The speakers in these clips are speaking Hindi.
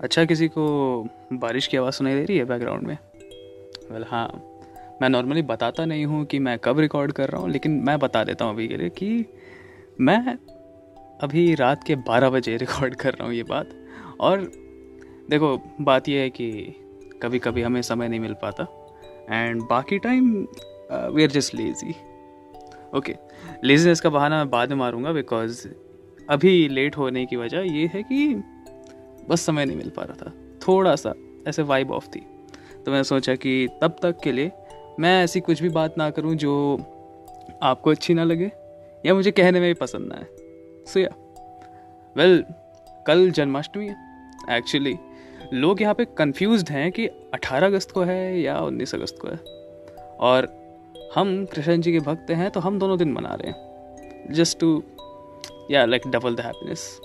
अच्छा किसी को बारिश की आवाज़ सुनाई दे रही है बैकग्राउंड में? वेल well, हाँ। मैं नॉर्मली बताता नहीं हूँ कि मैं कब रिकॉर्ड कर रहा हूँ लेकिन मैं बता देता हूँ अभी के लिए कि मैं अभी रात के 12 बजे रिकॉर्ड कर रहा हूँ ये बात। और देखो बात यह है कि कभी कभी हमें समय नहीं मिल पाता। एंड बाकी time we are just lazy okay laziness का बहाना मैं बाद में मारूँगा बिकॉज़ अभी लेट होने की वजह ये है कि बस समय नहीं मिल पा रहा था। थोड़ा सा ऐसे वाइब ऑफ़ थी। तो मैंने सोचा कि तब तक के लिए मैं ऐसी कुछ भी बात ना करूँ जो आपको अच्छी ना लगे या मुझे कहने में भी पसंद ना आए। सो या वेल कल जन्माष्टमी है। एक्चुअली लोग यहाँ पे कंफ्यूज्ड हैं कि 18 अगस्त को है या 19 अगस्त को है। और हम कृष्ण जी के भक्त हैं तो हम दोनों दिन मना रहे हैं। जस्ट टू या like double the happiness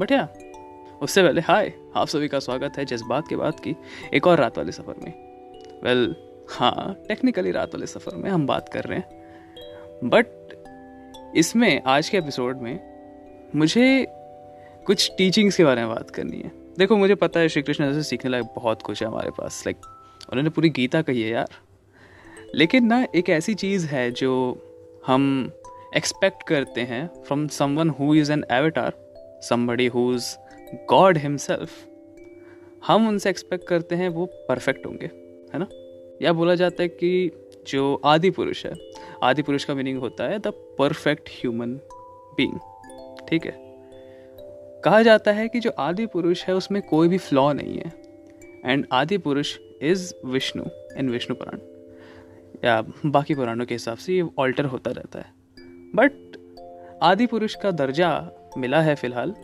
but या उससे पहले हाय आप सभी का स्वागत है जज्बात के बाद की एक और रात वाले सफ़र में। वेल well, हाँ टेक्निकली रात वाले सफ़र में हम बात कर रहे हैं। बट इसमें आज के एपिसोड में मुझे कुछ टीचिंग्स के बारे में बात करनी है। देखो मुझे पता है श्री कृष्ण से सीखने लायक बहुत कुछ है हमारे पास लाइक उन्होंने पूरी गीता कही है यार। लेकिन ना एक ऐसी चीज़ है जो हम एक्सपेक्ट करते हैं from someone who is an avatar somebody who is god himself हम उनसे एक्सपेक्ट करते हैं वो परफेक्ट होंगे, है ना? या बोला जाता है कि जो आदि पुरुष है, आदि पुरुष का मीनिंग होता है द परफेक्ट ह्यूमन बींग ठीक है? कहा जाता है कि जो आदि पुरुष है, उसमें कोई भी फ्लॉ नहीं है and Adi Purush is Vishnu in Vishnu Purana या बाकी पुराणों के हिसाब से ये ऑल्टर होता रहता है। बट आदि पुरुष का दर्जा मिला है फ़िलहाल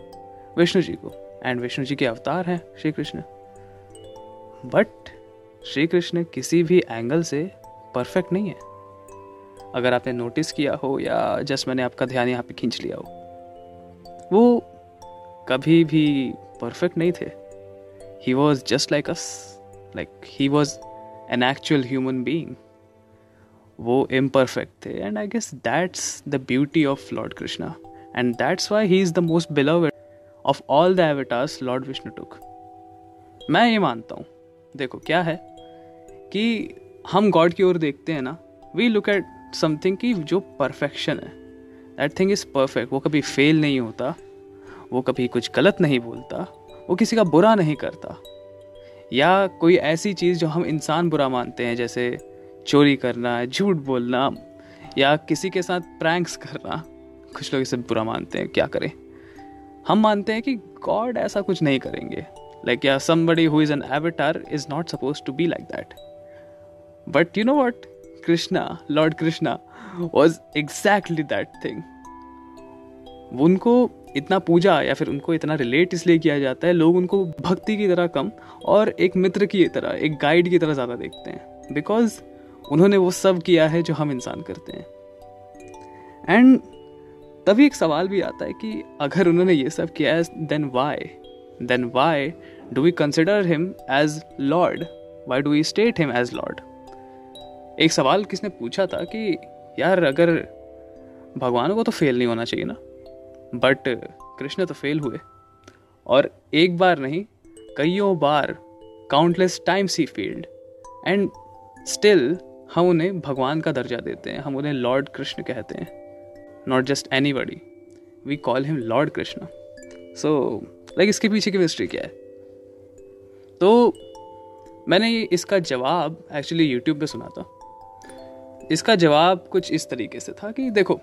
विष्णु जी को। एंड विष्णु जी के अवतार हैं श्री कृष्ण बट श्री कृष्ण किसी भी एंगल से परफेक्ट नहीं है। अगर आपने नोटिस किया हो या जस्ट मैंने आपका ध्यान यहाँ पे खींच लिया हो, वो कभी भी परफेक्ट नहीं थे। He was just like us like he was an actual human being वो इम्परफेक्ट थे and I guess that's the beauty of lord Krishna and that's why he is the most beloved of all the avatars lord Vishnu took मैं ये मानता हूँ। देखो, क्या है कि हम गॉड की ओर देखते हैं ना वी लुक एट समथिंग की जो परफेक्शन है। दैट थिंग इज़ परफेक्ट वो कभी फेल नहीं होता, वो कभी कुछ गलत नहीं बोलता, वो किसी का बुरा नहीं करता। या कोई ऐसी चीज़ जो हम इंसान बुरा मानते हैं, जैसे चोरी करना, झूठ बोलना, या किसी के साथ प्रैंक्स करना, कुछ लोग इसे बुरा मानते हैं, क्या करें? हम मानते हैं कि गॉड ऐसा कुछ नहीं करेंगे। लाइक या somebody who is an avatar is not suppose to be like that but you know what Krishna lord Krishna was exactly that thing उनको इतना पूजा या फिर उनको इतना रिलेट इसलिए किया जाता है, लोग उनको भक्ति की तरह कम और एक मित्र की तरह, एक गाइड की तरह ज़्यादा देखते हैं। बिकॉज़ उन्होंने वो सब किया है जो हम इंसान करते हैं। एंड तभी एक सवाल भी आता है कि अगर उन्होंने ये सब किया है then why then why do we consider him as lord why do we state him as lord एक सवाल किसने पूछा था कि यार, अगर भगवान को तो फेल नहीं होना चाहिए ना? बट कृष्ण तो फेल हुए। और एक बार नहीं, कईयों बार countless times he failed and still हम उन्हें भगवान का दर्जा देते हैं, हम उन्हें लॉर्ड कृष्ण कहते हैं। Not just anybody we call him lord Krishna so like इसके पीछे की हिस्ट्री क्या है तो मैंने इसका जवाब एक्चुअली यूट्यूब पे सुना था। इसका जवाब कुछ इस तरीके से था कि देखो,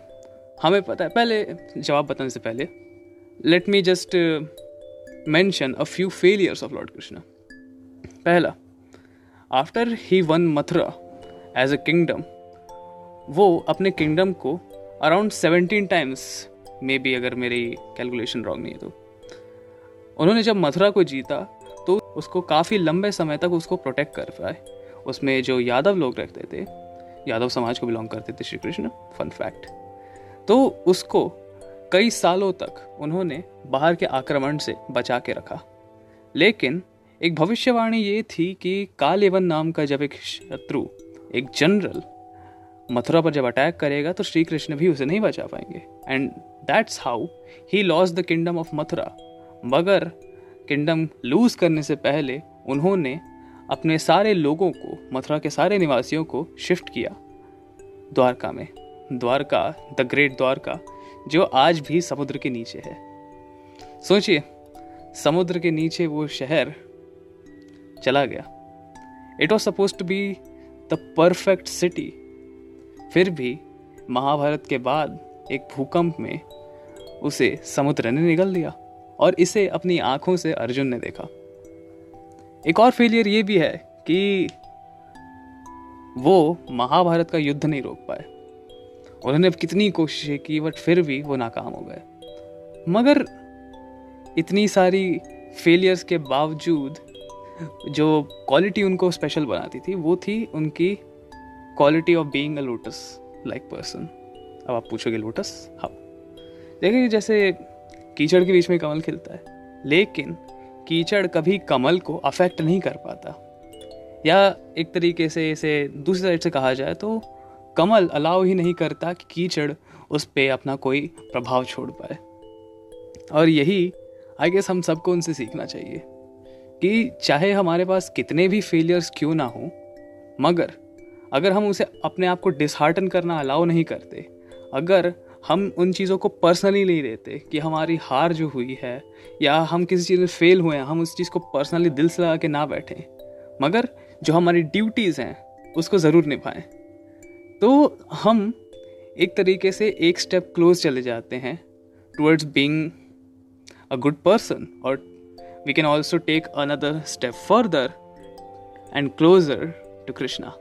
हमें पता है, पहले, जवाब बताने से पहले let me just mention a few failures of lord Krishna पहला after he won Mathura as a kingdom वो अपने किंगडम को around seventeen times maybe अगर मेरी कैलकुलेशन रॉन्ग नहीं है तो। उन्होंने जब मथुरा को जीता तो उसको काफ़ी लंबे समय तक उसको प्रोटेक्ट कर पाए। उसमें जो यादव लोग रहते थे, यादव समाज को बिलोंग करते थे श्री कृष्ण फन फैक्ट तो उसको कई सालों तक उन्होंने बाहर के आक्रमण से बचा के रखा। लेकिन एक भविष्यवाणी ये थी कि कालेवन नाम का जब एक शत्रु, एक जनरल मथुरा पर जब अटैक करेगा तो श्री कृष्ण भी उसे नहीं बचा पाएँगे। And that's how he lost the kingdom of Mathura. मगर किंगडम लूज करने से पहले उन्होंने अपने सारे लोगों को, मथुरा के सारे निवासियों को शिफ्ट किया। द्वारका में। द्वारका द ग्रेट द्वारका, जो आज भी समुद्र के नीचे है। सोचिए, समुद्र के नीचे वो शहर चला गया। It was suppose to be the perfect city फिर भी महाभारत के बाद एक भूकंप में उसे समुद्र ने निगल दिया और इसे अपनी आँखों से अर्जुन ने देखा। एक और फेलियर ये भी है कि वो महाभारत का युद्ध नहीं रोक पाए। उन्होंने कितनी कोशिशें की, बट फिर भी वो नाकाम हो गए। मगर इतनी सारी फेलियर्स के बावजूद जो क्वालिटी उनको स्पेशल बनाती थी, वो थी उनकी quality of being a lotus like person अब आप पूछोगे लोटस हाँ। देखिए जैसे कीचड़ के बीच में कमल खिलता है, लेकिन कीचड़ कभी कमल को अफेक्ट नहीं कर पाता। या एक तरीके से इसे दूसरी साइड से कहा जाए तो कमल अलाउ ही नहीं करता कि कीचड़ उस पर अपना कोई प्रभाव छोड़ पाए। और यही आई गेस हम सबको उनसे सीखना चाहिए कि चाहे हमारे पास कितने भी फेलियर्स क्यों ना हो, मगर अगर हम उसे अपने आप को डिसहार्टन करना अलाउ नहीं करते, अगर हम उन चीज़ों को पर्सनली नहीं लेते कि हमारी हार जो हुई है, या हम किसी चीज़ में फेल हुए हैं, हम उस चीज़ को पर्सनली दिल से लगा के ना बैठें, मगर जो हमारी ड्यूटीज़ हैं, उसको ज़रूर निभाएँ। तो हम एक तरीके से एक स्टेप क्लोज चले जाते हैं towards being a good person और we can also take another step further and closer to Krishna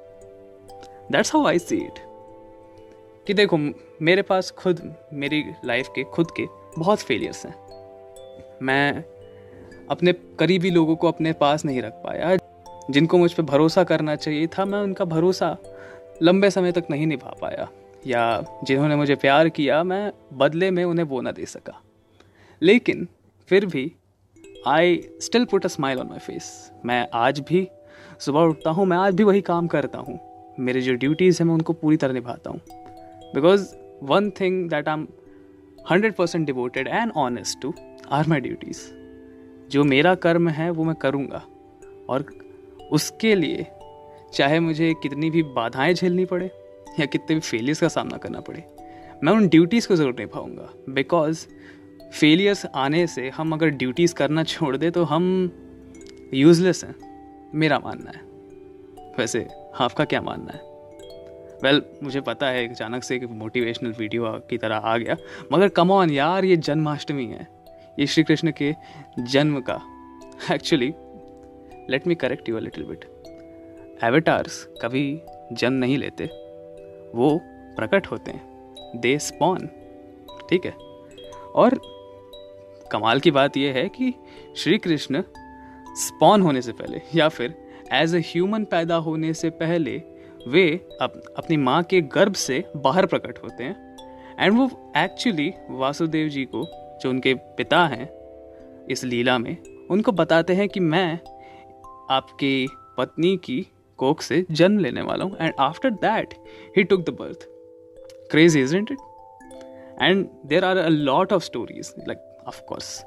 that's how I see it कि देखो, मेरे पास खुद, मेरी लाइफ के, खुद के बहुत फेलियर्स हैं। मैं अपने करीबी लोगों को अपने पास नहीं रख पाया। जिनको मुझ पर भरोसा करना चाहिए था, मैं उनका भरोसा लंबे समय तक नहीं निभा पाया। या जिन्होंने मुझे प्यार किया, मैं बदले में उन्हें वो ना दे सका। लेकिन फिर भी I still put a smile on my face मैं आज भी, सुबह उठता हूँ, मैं आज भी वही काम करता हूँ। मेरे जो ड्यूटीज़ हैं, मैं उनको पूरी तरह निभाता हूँ। Because one thing that I am hundred percent devoted and honest to are my duties जो मेरा कर्म है, वो मैं करूँगा। और उसके लिए, चाहे मुझे कितनी भी बाधाएँ झेलनी पड़े या कितने भी फेलियर्स का सामना करना पड़े, मैं उन ड्यूटीज़ को ज़रूर निभाऊँगा। बिकॉज़ फेलियर्स आने से हम अगर ड्यूटीज़ करना छोड़ दें तो हम यूजलेस हैं, मेरा मानना है। वैसे आपका क्या मानना है? वेल well, मुझे पता है अचानक से एक मोटिवेशनल वीडियो की तरह आ गया मगर कम ऑन यार ये जन्माष्टमी है। ये श्री कृष्ण के जन्म का। Actually let me correct you little bit avatars कभी जन्म नहीं लेते। वो प्रकट होते हैं। दे स्पॉन ठीक है? और कमाल की बात यह है कि श्री कृष्ण स्पॉन होने से पहले या फिर एज ए ह्यूमन पैदा होने से पहले वे अप, अपनी माँ के गर्भ से बाहर प्रकट होते हैं। एंड वो एक्चुअली वासुदेव जी को जो उनके पिता हैं इस लीला में उनको बताते हैं कि मैं आपकी पत्नी की कोख से जन्म लेने वाला हूँ। And after that he took the birth craze is it and there are a lot of stories like of course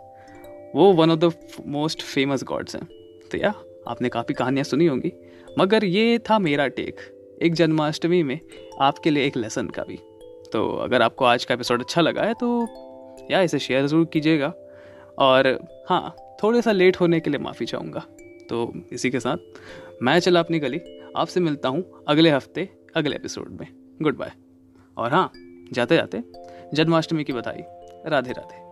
वो one of the most famous gods हैं। तो या आपने काफ़ी कहानियाँ सुनी होंगी। मगर ये था मेरा टेक एक जन्माष्टमी में आपके लिए एक लेसन का भी। तो अगर आपको आज का एपिसोड अच्छा लगा है तो या इसे शेयर ज़रूर कीजिएगा। और हाँ थोड़े सा लेट होने के लिए माफ़ी चाहूँगा। तो इसी के साथ मैं चला अपनी गली। आपसे मिलता हूँ अगले हफ़्ते, अगले एपिसोड में। गुड बाय और हाँ जाते जाते जन्माष्टमी की बधाई। राधे राधे